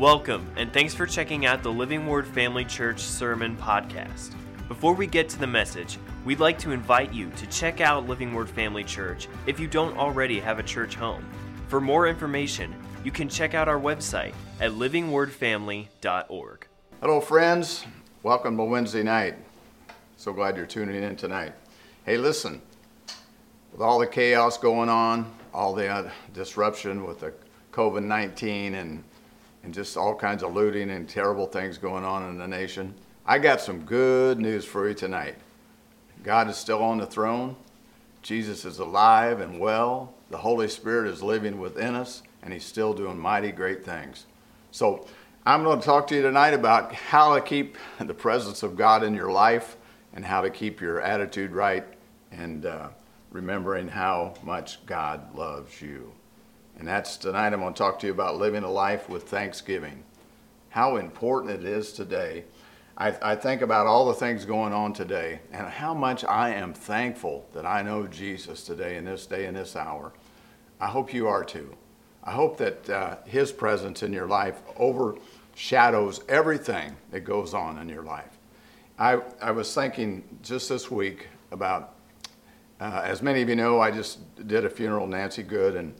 Welcome, and thanks for checking out the Living Word Family Church Sermon Podcast. Before we get to the message, we'd like to invite you to check out Living Word Family Church if you don't already have a church home. For more information, you can check out our website at livingwordfamily.org. Hello, friends. Welcome to Wednesday night. So glad you're tuning in tonight. Hey, listen, with all the chaos going on, all the uh, disruption with the COVID 19 and and just all kinds of looting and terrible things going on in the nation. I got some good news for you tonight. God is still on the throne. Jesus is alive and well. The Holy Spirit is living within us, and He's still doing mighty great things. So, I'm going to talk to you tonight about how to keep the presence of God in your life and how to keep your attitude right and uh, remembering how much God loves you. And that's tonight I'm going to talk to you about living a life with thanksgiving. How important it is today. I, I, think about all the things going on today and how much I am thankful that I know Jesus today in this day and this hour. I hope you are too. I hope that uh, His presence in your life overshadows everything that goes on in your life. I, I was thinking just this week about, uh, as many of you know, I just did a funeral, Nancy Good, and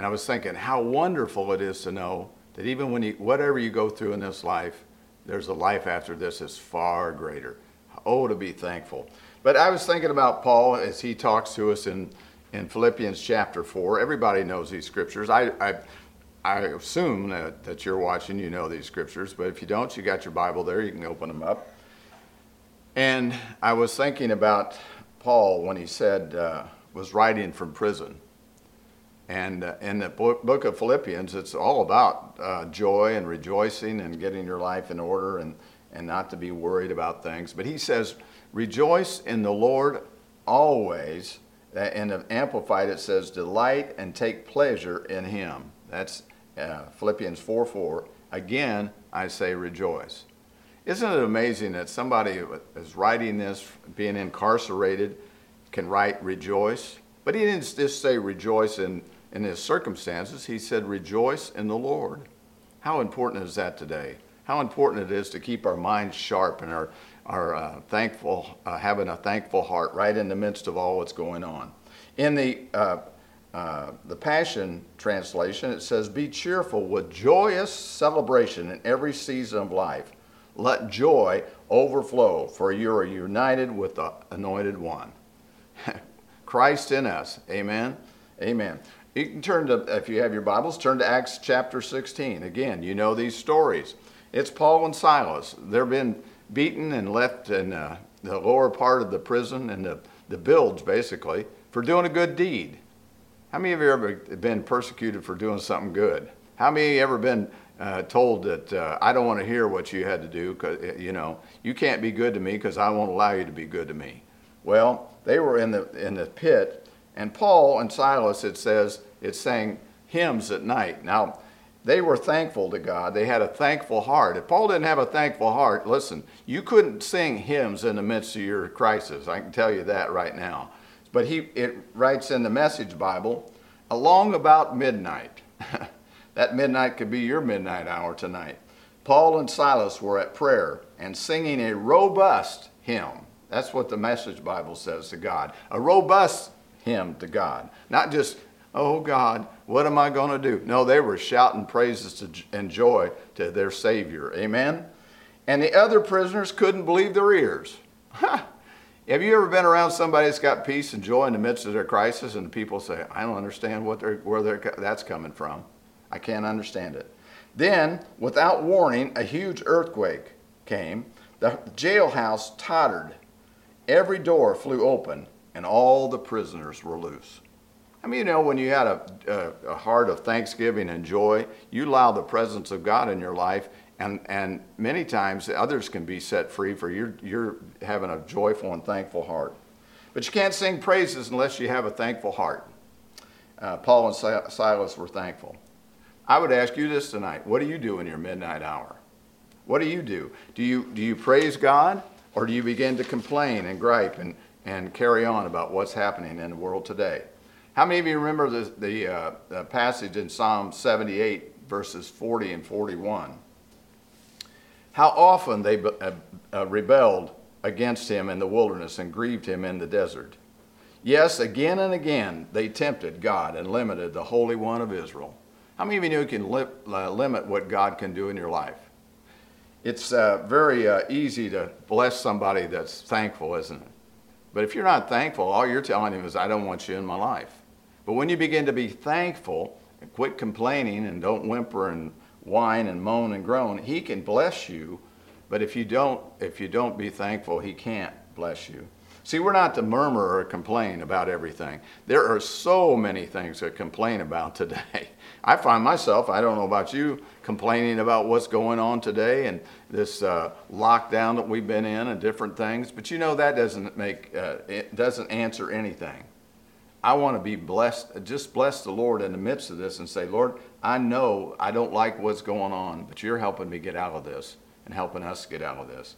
and I was thinking how wonderful it is to know that even when you, whatever you go through in this life, there's a life after this that's far greater. Oh, to be thankful. But I was thinking about Paul as he talks to us in, in Philippians chapter 4. Everybody knows these scriptures. I, I, I assume that, that you're watching, you know these scriptures, but if you don't, you got your Bible there, you can open them up. And I was thinking about Paul when he said, uh, was writing from prison. And uh, in the book of Philippians, it's all about uh, joy and rejoicing and getting your life in order and, and not to be worried about things. But he says, Rejoice in the Lord always. And Amplified, it says, Delight and take pleasure in him. That's uh, Philippians 4 4. Again, I say rejoice. Isn't it amazing that somebody is writing this, being incarcerated, can write rejoice? But he didn't just say rejoice in in his circumstances, he said, Rejoice in the Lord. How important is that today? How important it is to keep our minds sharp and our, our uh, thankful, uh, having a thankful heart right in the midst of all that's going on. In the, uh, uh the Passion translation, it says, Be cheerful with joyous celebration in every season of life. Let joy overflow, for you are united with the anointed one. Christ in us. Amen. Amen. You can turn to, if you have your Bibles, turn to Acts chapter 16. Again, you know these stories. It's Paul and Silas. They've been beaten and left in uh, the lower part of the prison and the, the bilge, basically, for doing a good deed. How many of you ever been persecuted for doing something good? How many of you ever been uh, told that uh, I don't want to hear what you had to do because you know you can't be good to me because I won't allow you to be good to me? Well, they were in the in the pit and Paul and Silas, it says, it's saying hymns at night. Now, they were thankful to God. They had a thankful heart. If Paul didn't have a thankful heart, listen, you couldn't sing hymns in the midst of your crisis. I can tell you that right now. But he it writes in the Message Bible, along about midnight. that midnight could be your midnight hour tonight. Paul and Silas were at prayer and singing a robust hymn. That's what the Message Bible says to God. A robust hymn to God. Not just, oh God, what am I going to do? No, they were shouting praises to, and joy to their Savior. Amen? And the other prisoners couldn't believe their ears. Have you ever been around somebody that's got peace and joy in the midst of their crisis and people say, I don't understand what they're, where they're, that's coming from. I can't understand it. Then, without warning, a huge earthquake came. The jailhouse tottered. Every door flew open and all the prisoners were loose. I mean, you know, when you had a, a, a, heart of thanksgiving and joy, you allow the presence of God in your life, and, and many times others can be set free for you're, you're having a joyful and thankful heart. But you can't sing praises unless you have a thankful heart. Uh, Paul and Silas were thankful. I would ask you this tonight what do you do in your midnight hour? What do you do? Do you, do you praise God, or do you begin to complain and gripe and, and carry on about what's happening in the world today. How many of you remember the, the, uh, the passage in Psalm 78 verses 40 and 41. How often they uh, uh, rebelled against him in the wilderness and grieved him in the desert. Yes, again and again they tempted God and limited the Holy One of Israel. How many of you know can li- uh, limit what God can do in your life? It's uh, very uh, easy to bless somebody that's thankful, isn't it? But if you're not thankful, all you're telling him is, I don't want you in my life. But when you begin to be thankful and quit complaining and don't whimper and whine and moan and groan, he can bless you. But if you don't, if you don't be thankful, he can't bless you. See, we're not to murmur or complain about everything. There are so many things to complain about today. I find myself, I don't know about you, complaining about what's going on today and this uh, lockdown that we've been in and different things. But you know, that doesn't make, uh, it doesn't answer anything. I want to be blessed, just bless the Lord in the midst of this and say, Lord, I know I don't like what's going on, but you're helping me get out of this and helping us get out of this.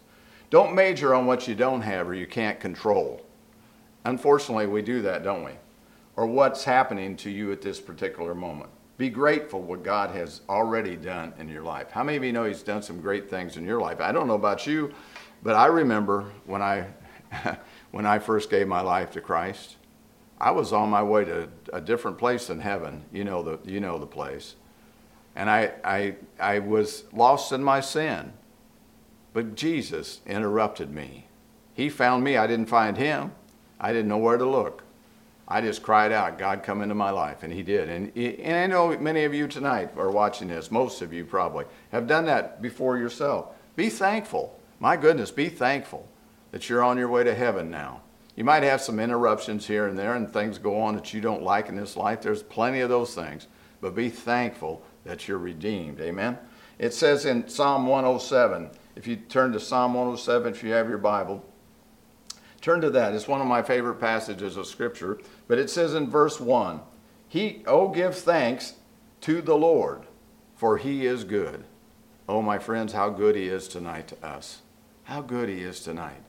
Don't major on what you don't have or you can't control. Unfortunately, we do that, don't we? Or what's happening to you at this particular moment. Be grateful what God has already done in your life. How many of you know He's done some great things in your life? I don't know about you, but I remember when I, when I first gave my life to Christ, I was on my way to a different place than heaven. You know the, you know the place. And I, I, I was lost in my sin. But Jesus interrupted me. He found me. I didn't find him. I didn't know where to look. I just cried out, God, come into my life. And he did. And, and I know many of you tonight are watching this, most of you probably, have done that before yourself. Be thankful. My goodness, be thankful that you're on your way to heaven now. You might have some interruptions here and there and things go on that you don't like in this life. There's plenty of those things. But be thankful that you're redeemed. Amen? It says in Psalm 107, if you turn to Psalm 107, if you have your Bible, turn to that. It's one of my favorite passages of Scripture. But it says in verse 1 He, oh, give thanks to the Lord, for he is good. Oh, my friends, how good he is tonight to us. How good he is tonight.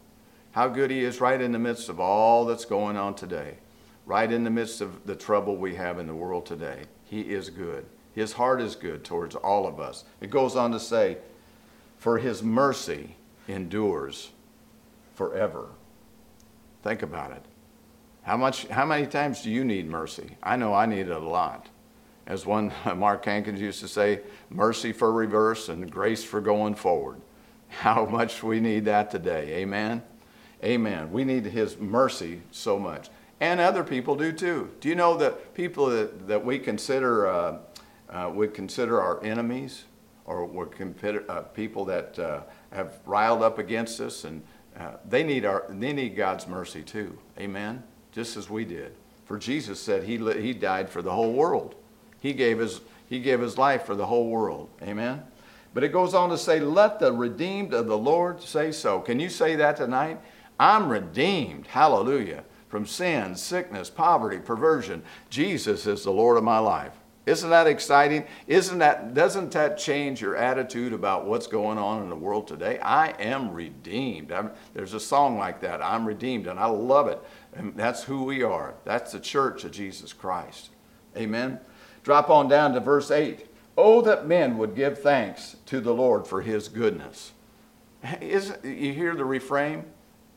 How good he is right in the midst of all that's going on today, right in the midst of the trouble we have in the world today. He is good. His heart is good towards all of us. It goes on to say, for his mercy endures forever. Think about it. How much how many times do you need mercy? I know I need it a lot. As one Mark Hankins used to say, mercy for reverse and grace for going forward. How much we need that today. Amen. Amen. We need his mercy so much. And other people do too. Do you know that people that, that we consider uh, uh, consider our enemies, or compet- uh, people that uh, have riled up against us, and uh, they need our they need God's mercy too. Amen. Just as we did. For Jesus said he he died for the whole world. He gave his he gave his life for the whole world. Amen. But it goes on to say, "Let the redeemed of the Lord say so." Can you say that tonight? I'm redeemed. Hallelujah. From sin, sickness, poverty, perversion. Jesus is the Lord of my life. Isn't that exciting? Isn't that doesn't that change your attitude about what's going on in the world today? I am redeemed. I'm, there's a song like that. I'm redeemed, and I love it. And that's who we are. That's the church of Jesus Christ. Amen. Drop on down to verse 8. Oh, that men would give thanks to the Lord for his goodness. Is, you hear the refrain?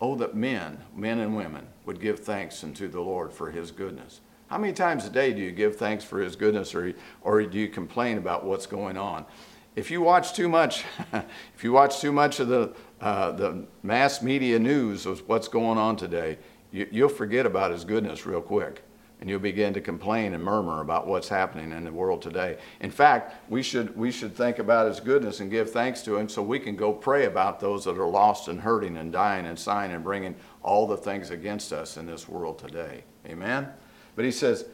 Oh, that men, men and women, would give thanks unto the Lord for his goodness. How many times a day do you give thanks for His goodness or, or do you complain about what's going on? If you watch too much, if you watch too much of the, uh, the mass media news of what's going on today, you, you'll forget about His goodness real quick. And you'll begin to complain and murmur about what's happening in the world today. In fact, we should, we should think about His goodness and give thanks to Him so we can go pray about those that are lost and hurting and dying and sighing and bringing all the things against us in this world today. Amen? But he says,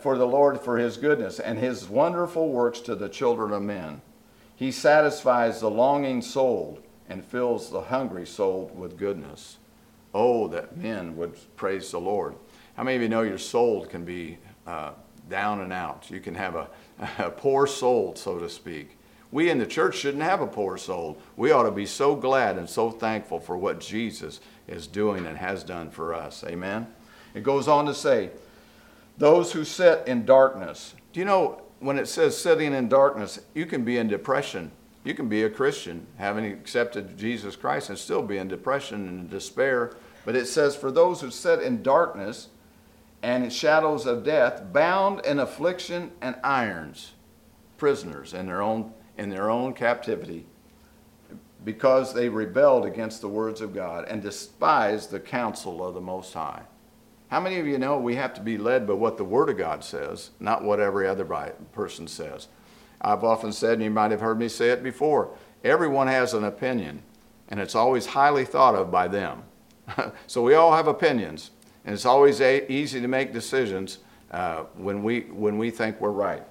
For the Lord, for his goodness and his wonderful works to the children of men. He satisfies the longing soul and fills the hungry soul with goodness. Oh, that men would praise the Lord. How many of you know your soul can be uh, down and out? You can have a, a poor soul, so to speak. We in the church shouldn't have a poor soul. We ought to be so glad and so thankful for what Jesus is doing and has done for us. Amen. It goes on to say, those who sit in darkness. Do you know when it says sitting in darkness, you can be in depression. You can be a Christian, having accepted Jesus Christ, and still be in depression and despair. But it says, For those who sit in darkness and in shadows of death, bound in affliction and irons, prisoners in their own, in their own captivity, because they rebelled against the words of God and despised the counsel of the Most High. How many of you know we have to be led by what the Word of God says, not what every other person says? I've often said, and you might have heard me say it before, everyone has an opinion, and it's always highly thought of by them. so we all have opinions, and it's always a- easy to make decisions uh, when, we, when we think we're right.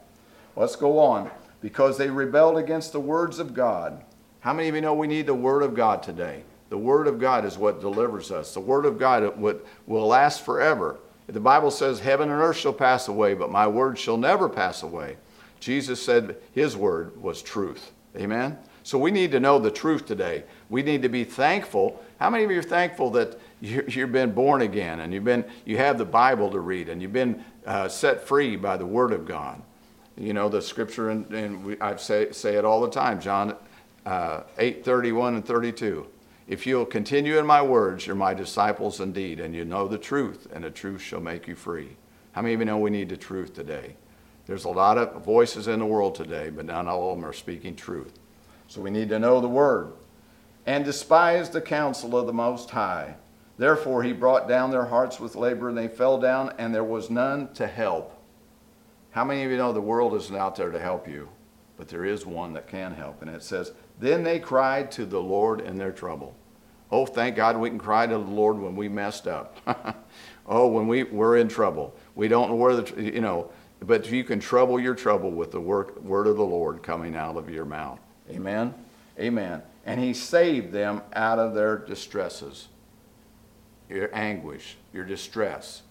Let's go on. Because they rebelled against the words of God. How many of you know we need the Word of God today? The Word of God is what delivers us. The Word of God will, will last forever. The Bible says, Heaven and earth shall pass away, but my word shall never pass away. Jesus said his word was truth. Amen? So we need to know the truth today. We need to be thankful. How many of you are thankful that you've been born again and you've been, you have the Bible to read and you've been uh, set free by the Word of God? You know, the scripture, and, and I say, say it all the time, John uh, 8 31 and 32. If you'll continue in my words, you're my disciples indeed, and you know the truth, and the truth shall make you free. How many of you know we need the truth today? There's a lot of voices in the world today, but not all of them are speaking truth. So we need to know the word. And despise the counsel of the Most High. Therefore he brought down their hearts with labor, and they fell down, and there was none to help. How many of you know the world isn't out there to help you? But there is one that can help. And it says, then they cried to the Lord in their trouble. Oh, thank God we can cry to the Lord when we messed up. oh, when we, we're in trouble. We don't know where the, you know, but you can trouble your trouble with the work, word of the Lord coming out of your mouth. Amen? Amen. And he saved them out of their distresses, your anguish, your distress.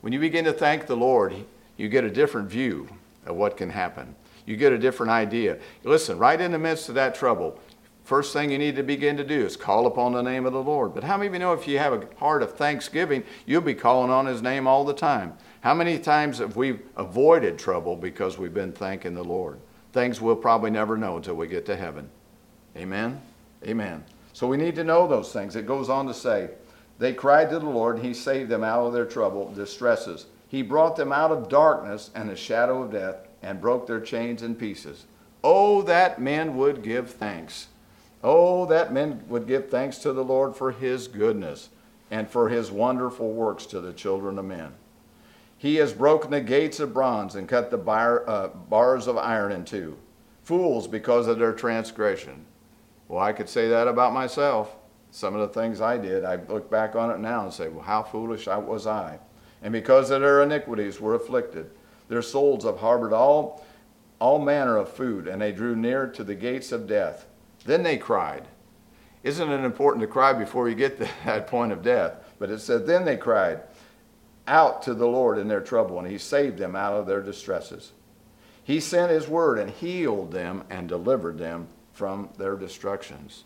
When you begin to thank the Lord, you get a different view of what can happen you get a different idea. Listen, right in the midst of that trouble, first thing you need to begin to do is call upon the name of the Lord. But how many of you know if you have a heart of thanksgiving, you'll be calling on His name all the time? How many times have we avoided trouble because we've been thanking the Lord? Things we'll probably never know until we get to heaven. Amen? Amen. So we need to know those things. It goes on to say, They cried to the Lord, and He saved them out of their trouble, distresses. He brought them out of darkness and the shadow of death and broke their chains in pieces. Oh, that men would give thanks. Oh, that men would give thanks to the Lord for his goodness and for his wonderful works to the children of men. He has broken the gates of bronze and cut the bar, uh, bars of iron in two. Fools because of their transgression. Well, I could say that about myself. Some of the things I did, I look back on it now and say, well, how foolish I was I? And because of their iniquities were afflicted. Their souls have harbored all, all manner of food, and they drew near to the gates of death. Then they cried. Isn't it important to cry before you get to that point of death? But it said, Then they cried out to the Lord in their trouble, and he saved them out of their distresses. He sent his word and healed them and delivered them from their destructions.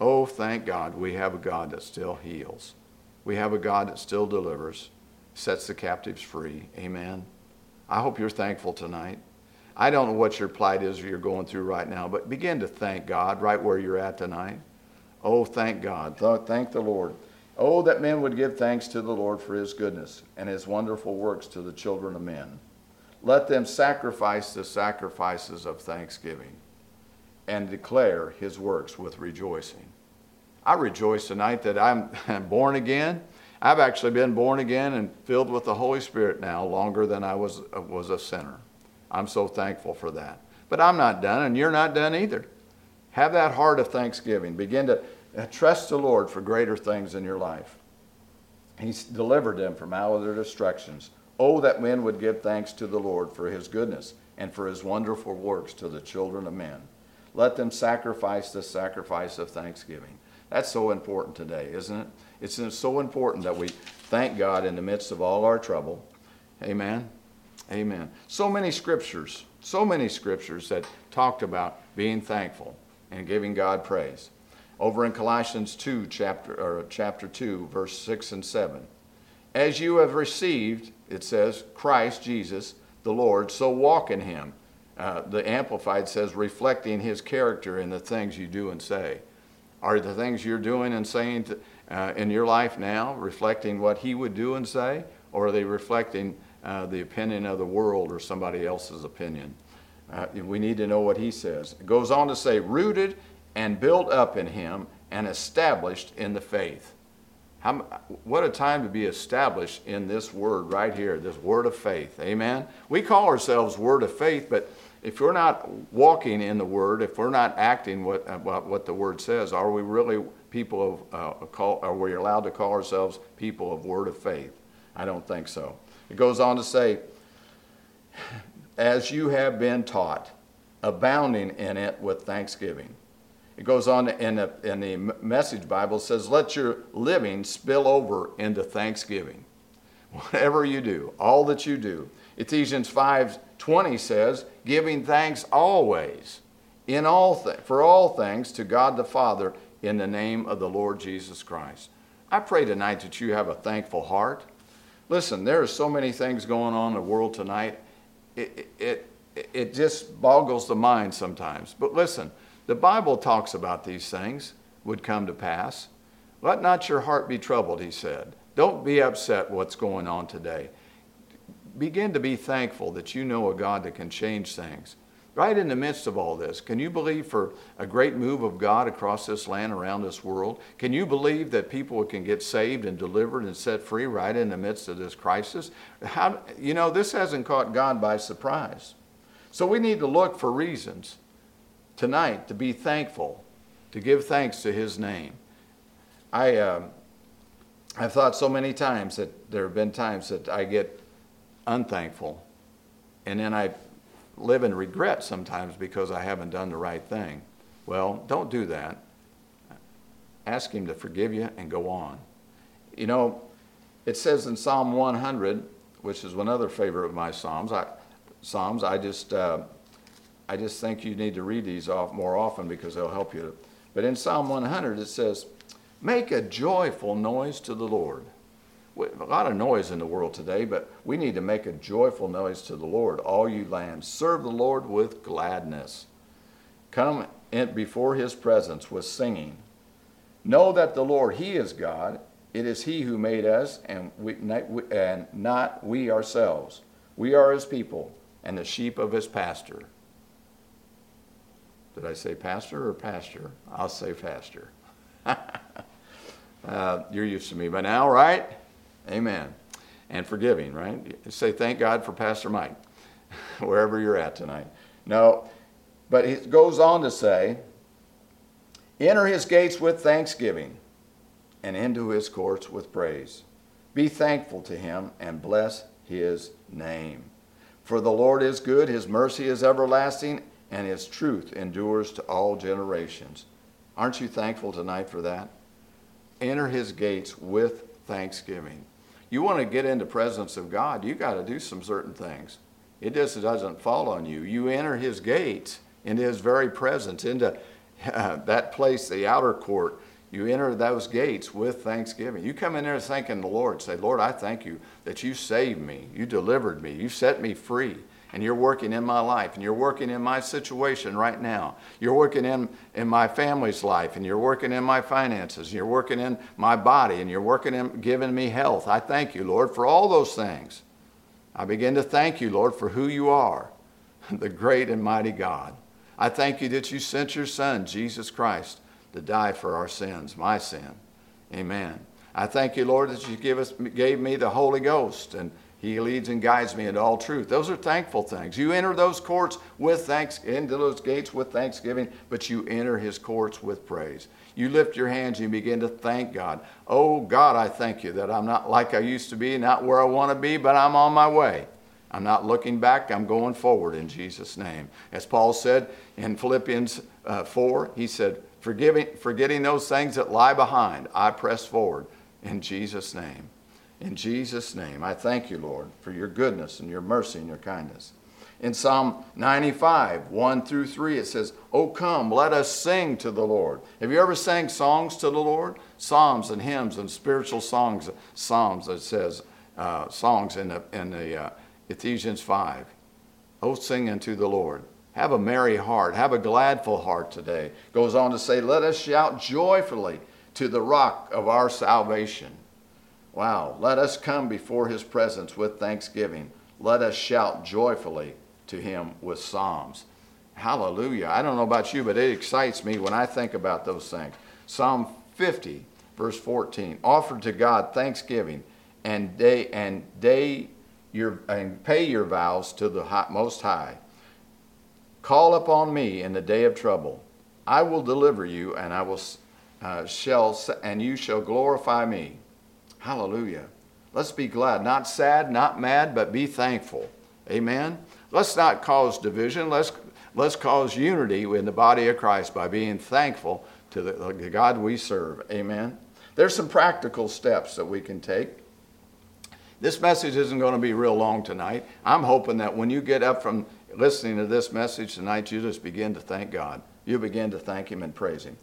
Oh, thank God we have a God that still heals. We have a God that still delivers, sets the captives free. Amen. I hope you're thankful tonight. I don't know what your plight is or you're going through right now, but begin to thank God right where you're at tonight. Oh, thank God. Thank the Lord. Oh, that men would give thanks to the Lord for his goodness and his wonderful works to the children of men. Let them sacrifice the sacrifices of thanksgiving and declare his works with rejoicing. I rejoice tonight that I'm born again I've actually been born again and filled with the Holy Spirit now longer than I was, was a sinner. I'm so thankful for that. But I'm not done, and you're not done either. Have that heart of thanksgiving. Begin to uh, trust the Lord for greater things in your life. He's delivered them from all of their destructions. Oh, that men would give thanks to the Lord for his goodness and for his wonderful works to the children of men. Let them sacrifice the sacrifice of thanksgiving. That's so important today, isn't it? It's so important that we thank God in the midst of all our trouble. Amen. Amen. So many scriptures, so many scriptures that talked about being thankful and giving God praise. Over in Colossians 2, chapter, or chapter 2, verse 6 and 7. As you have received, it says, Christ Jesus the Lord, so walk in him, uh, the Amplified says, reflecting his character in the things you do and say. Are the things you're doing and saying to, uh, in your life now reflecting what he would do and say, or are they reflecting uh, the opinion of the world or somebody else's opinion? Uh, we need to know what he says. It goes on to say, rooted and built up in him and established in the faith. How, what a time to be established in this word right here, this word of faith. Amen. We call ourselves word of faith, but if we're not walking in the word, if we're not acting what, what, what the word says, are we really people of, uh, call, are we allowed to call ourselves people of word of faith? I don't think so. It goes on to say, as you have been taught, abounding in it with thanksgiving. It goes on in the, in the Message Bible, says, Let your living spill over into thanksgiving. Whatever you do, all that you do. Ephesians 5 20 says, Giving thanks always, in all th- for all things to God the Father in the name of the Lord Jesus Christ. I pray tonight that you have a thankful heart. Listen, there are so many things going on in the world tonight. It, it, it, just boggles the mind sometimes. But listen, the Bible talks about these things would come to pass. Let not your heart be troubled, he said. Don't be upset what's going on today. Begin to be thankful that you know a God that can change things. Right in the midst of all this, can you believe for a great move of God across this land, around this world? Can you believe that people can get saved and delivered and set free right in the midst of this crisis? How, you know, this hasn't caught God by surprise. So we need to look for reasons tonight to be thankful, to give thanks to His name. I, uh, I've thought so many times that there have been times that I get unthankful, and then I live in regret sometimes because I haven't done the right thing. Well, don't do that. Ask Him to forgive you and go on. You know, it says in Psalm 100, which is another favorite of my Psalms, I, Psalms, I just uh, I just think you need to read these off more often because they'll help you. But in Psalm 100, it says, Make a joyful noise to the Lord. A lot of noise in the world today, but we need to make a joyful noise to the Lord, all you lambs. Serve the Lord with gladness. Come in before his presence with singing. Know that the Lord, he is God. It is he who made us, and, we, and not we ourselves. We are his people and the sheep of his pasture. Did I say pastor or pasture? I'll say pastor. uh, you're used to me by now, right? Amen. And forgiving, right? Say thank God for Pastor Mike, wherever you're at tonight. No, but he goes on to say, enter his gates with thanksgiving and into his courts with praise. Be thankful to him and bless his name. For the Lord is good, his mercy is everlasting, and his truth endures to all generations. Aren't you thankful tonight for that? Enter his gates with thanksgiving. You want to get into presence of God, you got to do some certain things. It just doesn't fall on you. You enter his gates into his very presence, into uh, that place, the outer court. You enter those gates with thanksgiving. You come in there thanking the Lord. Say, Lord, I thank you that you saved me. You delivered me. You set me free and you're working in my life and you're working in my situation right now. You're working in, in my family's life and you're working in my finances. You're working in my body and you're working in giving me health. I thank you, Lord, for all those things. I begin to thank you, Lord, for who you are, the great and mighty God. I thank you that you sent your Son, Jesus Christ, to die for our sins, my sin. Amen. I thank you, Lord, that you give us, gave me the Holy Ghost and he leads and guides me into all truth. Those are thankful things. You enter those courts with thanks, into those gates with thanksgiving, but you enter his courts with praise. You lift your hands and you begin to thank God. Oh God, I thank you that I'm not like I used to be, not where I want to be, but I'm on my way. I'm not looking back, I'm going forward in Jesus' name. As Paul said in Philippians uh, 4, he said, forgetting those things that lie behind, I press forward in Jesus' name. In Jesus' name, I thank you, Lord, for your goodness and your mercy and your kindness. In Psalm 95, 1 through 3, it says, Oh, come, let us sing to the Lord. Have you ever sang songs to the Lord? Psalms and hymns and spiritual songs, psalms, it says, uh, songs in the, in the uh, Ephesians 5. Oh, sing unto the Lord. Have a merry heart. Have a gladful heart today. Goes on to say, Let us shout joyfully to the rock of our salvation. Wow. Let us come before his presence with thanksgiving. Let us shout joyfully to him with psalms. Hallelujah. I don't know about you, but it excites me when I think about those things. Psalm 50, verse 14. Offer to God thanksgiving and day and day your and pay your vows to the high, most high. Call upon me in the day of trouble. I will deliver you and I will uh, shall and you shall glorify me. Hallelujah. Let's be glad, not sad, not mad, but be thankful. Amen. Let's not cause division. Let's let's cause unity in the body of Christ by being thankful to the, the God we serve. Amen. There's some practical steps that we can take. This message isn't going to be real long tonight. I'm hoping that when you get up from listening to this message tonight, you just begin to thank God. You begin to thank Him and praise Him.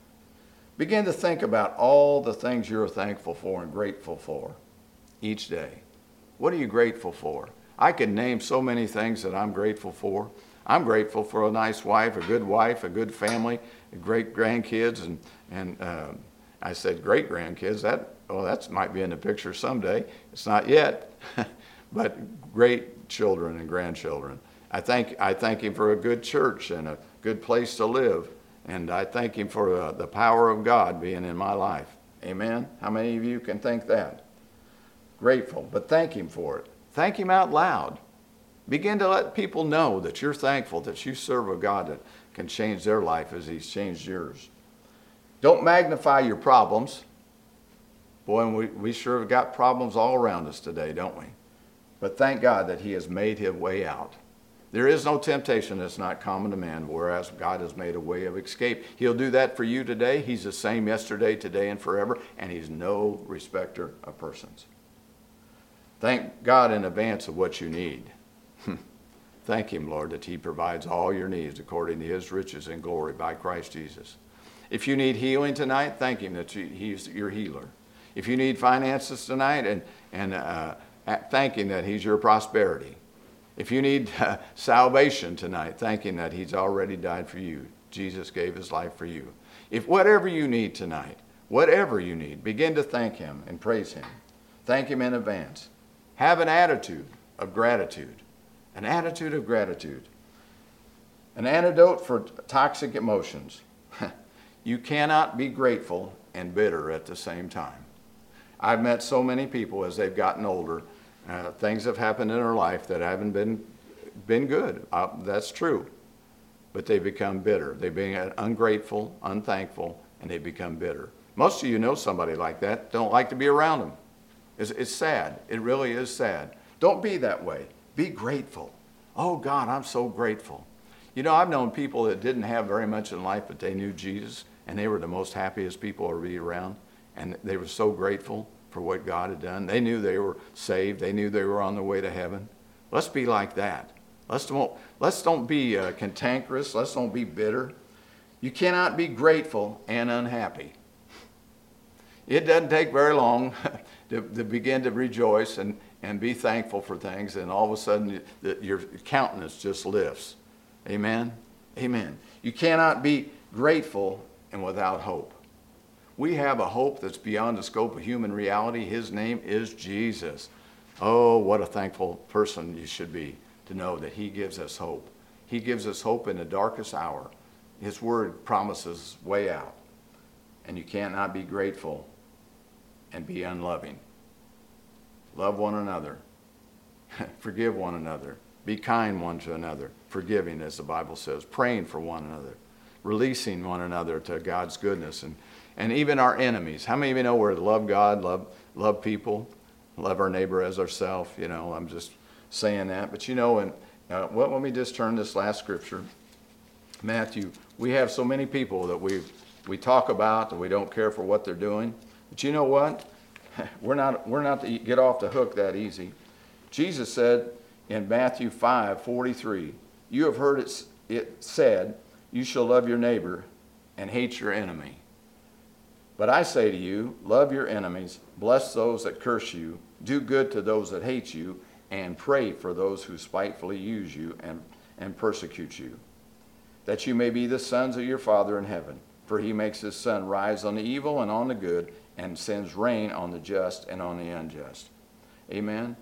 Begin to think about all the things you're thankful for and grateful for each day. What are you grateful for? I can name so many things that I'm grateful for. I'm grateful for a nice wife, a good wife, a good family, great grandkids, and, and uh, I said great grandkids. That oh, that might be in the picture someday. It's not yet, but great children and grandchildren. I thank I thank Him for a good church and a good place to live, and I thank Him for uh, the power of God being in my life. Amen. How many of you can think that? Grateful, but thank Him for it. Thank Him out loud. Begin to let people know that you're thankful that you serve a God that can change their life as He's changed yours. Don't magnify your problems. Boy, we, we sure have got problems all around us today, don't we? But thank God that He has made His way out. There is no temptation that's not common to man, whereas God has made a way of escape. He'll do that for you today. He's the same yesterday, today, and forever, and He's no respecter of persons. Thank God in advance of what you need. Thank Him, Lord, that He provides all your needs according to His riches and glory by Christ Jesus. If you need healing tonight, thank Him that He's your healer. If you need finances tonight, and, and uh, thank Him that He's your prosperity. If you need uh, salvation tonight, thanking that He's already died for you. Jesus gave His life for you. If whatever you need tonight, whatever you need, begin to thank Him and praise Him. Thank Him in advance. Have an attitude of gratitude. An attitude of gratitude. An antidote for toxic emotions. you cannot be grateful and bitter at the same time. I've met so many people as they've gotten older. Uh, things have happened in their life that haven't been, been good. Uh, that's true. But they become bitter. They become ungrateful, unthankful, and they become bitter. Most of you know somebody like that, don't like to be around them. It's, it's sad. It really is sad. Don't be that way. Be grateful. Oh, God, I'm so grateful. You know, I've known people that didn't have very much in life, but they knew Jesus, and they were the most happiest people to be around, and they were so grateful for what God had done. They knew they were saved. They knew they were on their way to heaven. Let's be like that. Let's don't, let's don't be uh, cantankerous. Let's don't be bitter. You cannot be grateful and unhappy. It doesn't take very long to, to begin to rejoice and, and be thankful for things, and all of a sudden you, your countenance just lifts. Amen? Amen. You cannot be grateful and without hope. We have a hope that's beyond the scope of human reality. His name is Jesus. Oh, what a thankful person you should be to know that He gives us hope. He gives us hope in the darkest hour. His word promises way out. And you cannot be grateful and be unloving. Love one another. Forgive one another. Be kind one to another. Forgiving, as the Bible says. Praying for one another. Releasing one another to God's goodness. And, and even our enemies. How many of you know we're to love God, love, love people, love our neighbor as ourselves? You know, I'm just saying that. But you know, and uh, well, let me just turn this last scripture. Matthew, we have so many people that we we talk about and we don't care for what they're doing. But you know what? We're not, we're not to get off the hook that easy. Jesus said in Matthew 5 43, You have heard it, it said, You shall love your neighbor and hate your enemy. But I say to you, love your enemies, bless those that curse you, do good to those that hate you, and pray for those who spitefully use you and, and persecute you, that you may be the sons of your Father in heaven. For he makes his sun rise on the evil and on the good, and sends rain on the just and on the unjust. Amen.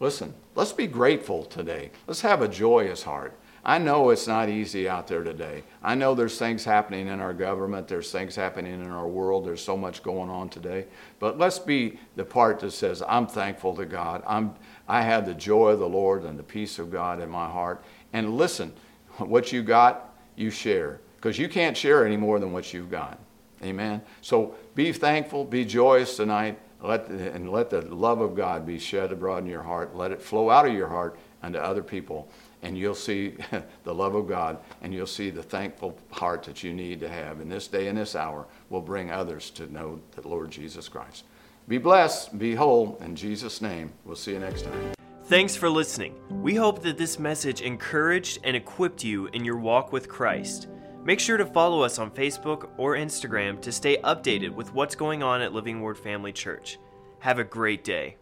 Listen, let's be grateful today. Let's have a joyous heart. I know it's not easy out there today. I know there's things happening in our government, there's things happening in our world, there's so much going on today. But let's be the part that says, I'm thankful to God. I'm, I have the joy of the Lord and the peace of God in my heart. And listen, what you got, you share. Because you can't share any more than what you've got. Amen. So be thankful, be joyous tonight, let and let the love of God be shed abroad in your heart. Let it flow out of your heart unto other people and you'll see the love of God and you'll see the thankful heart that you need to have in this day and this hour will bring others to know the Lord Jesus Christ. Be blessed, be whole, in Jesus' name. We'll see you next time. Thanks for listening. We hope that this message encouraged and equipped you in your walk with Christ. Make sure to follow us on Facebook or Instagram to stay updated with what's going on at Living Word Family Church. Have a great day.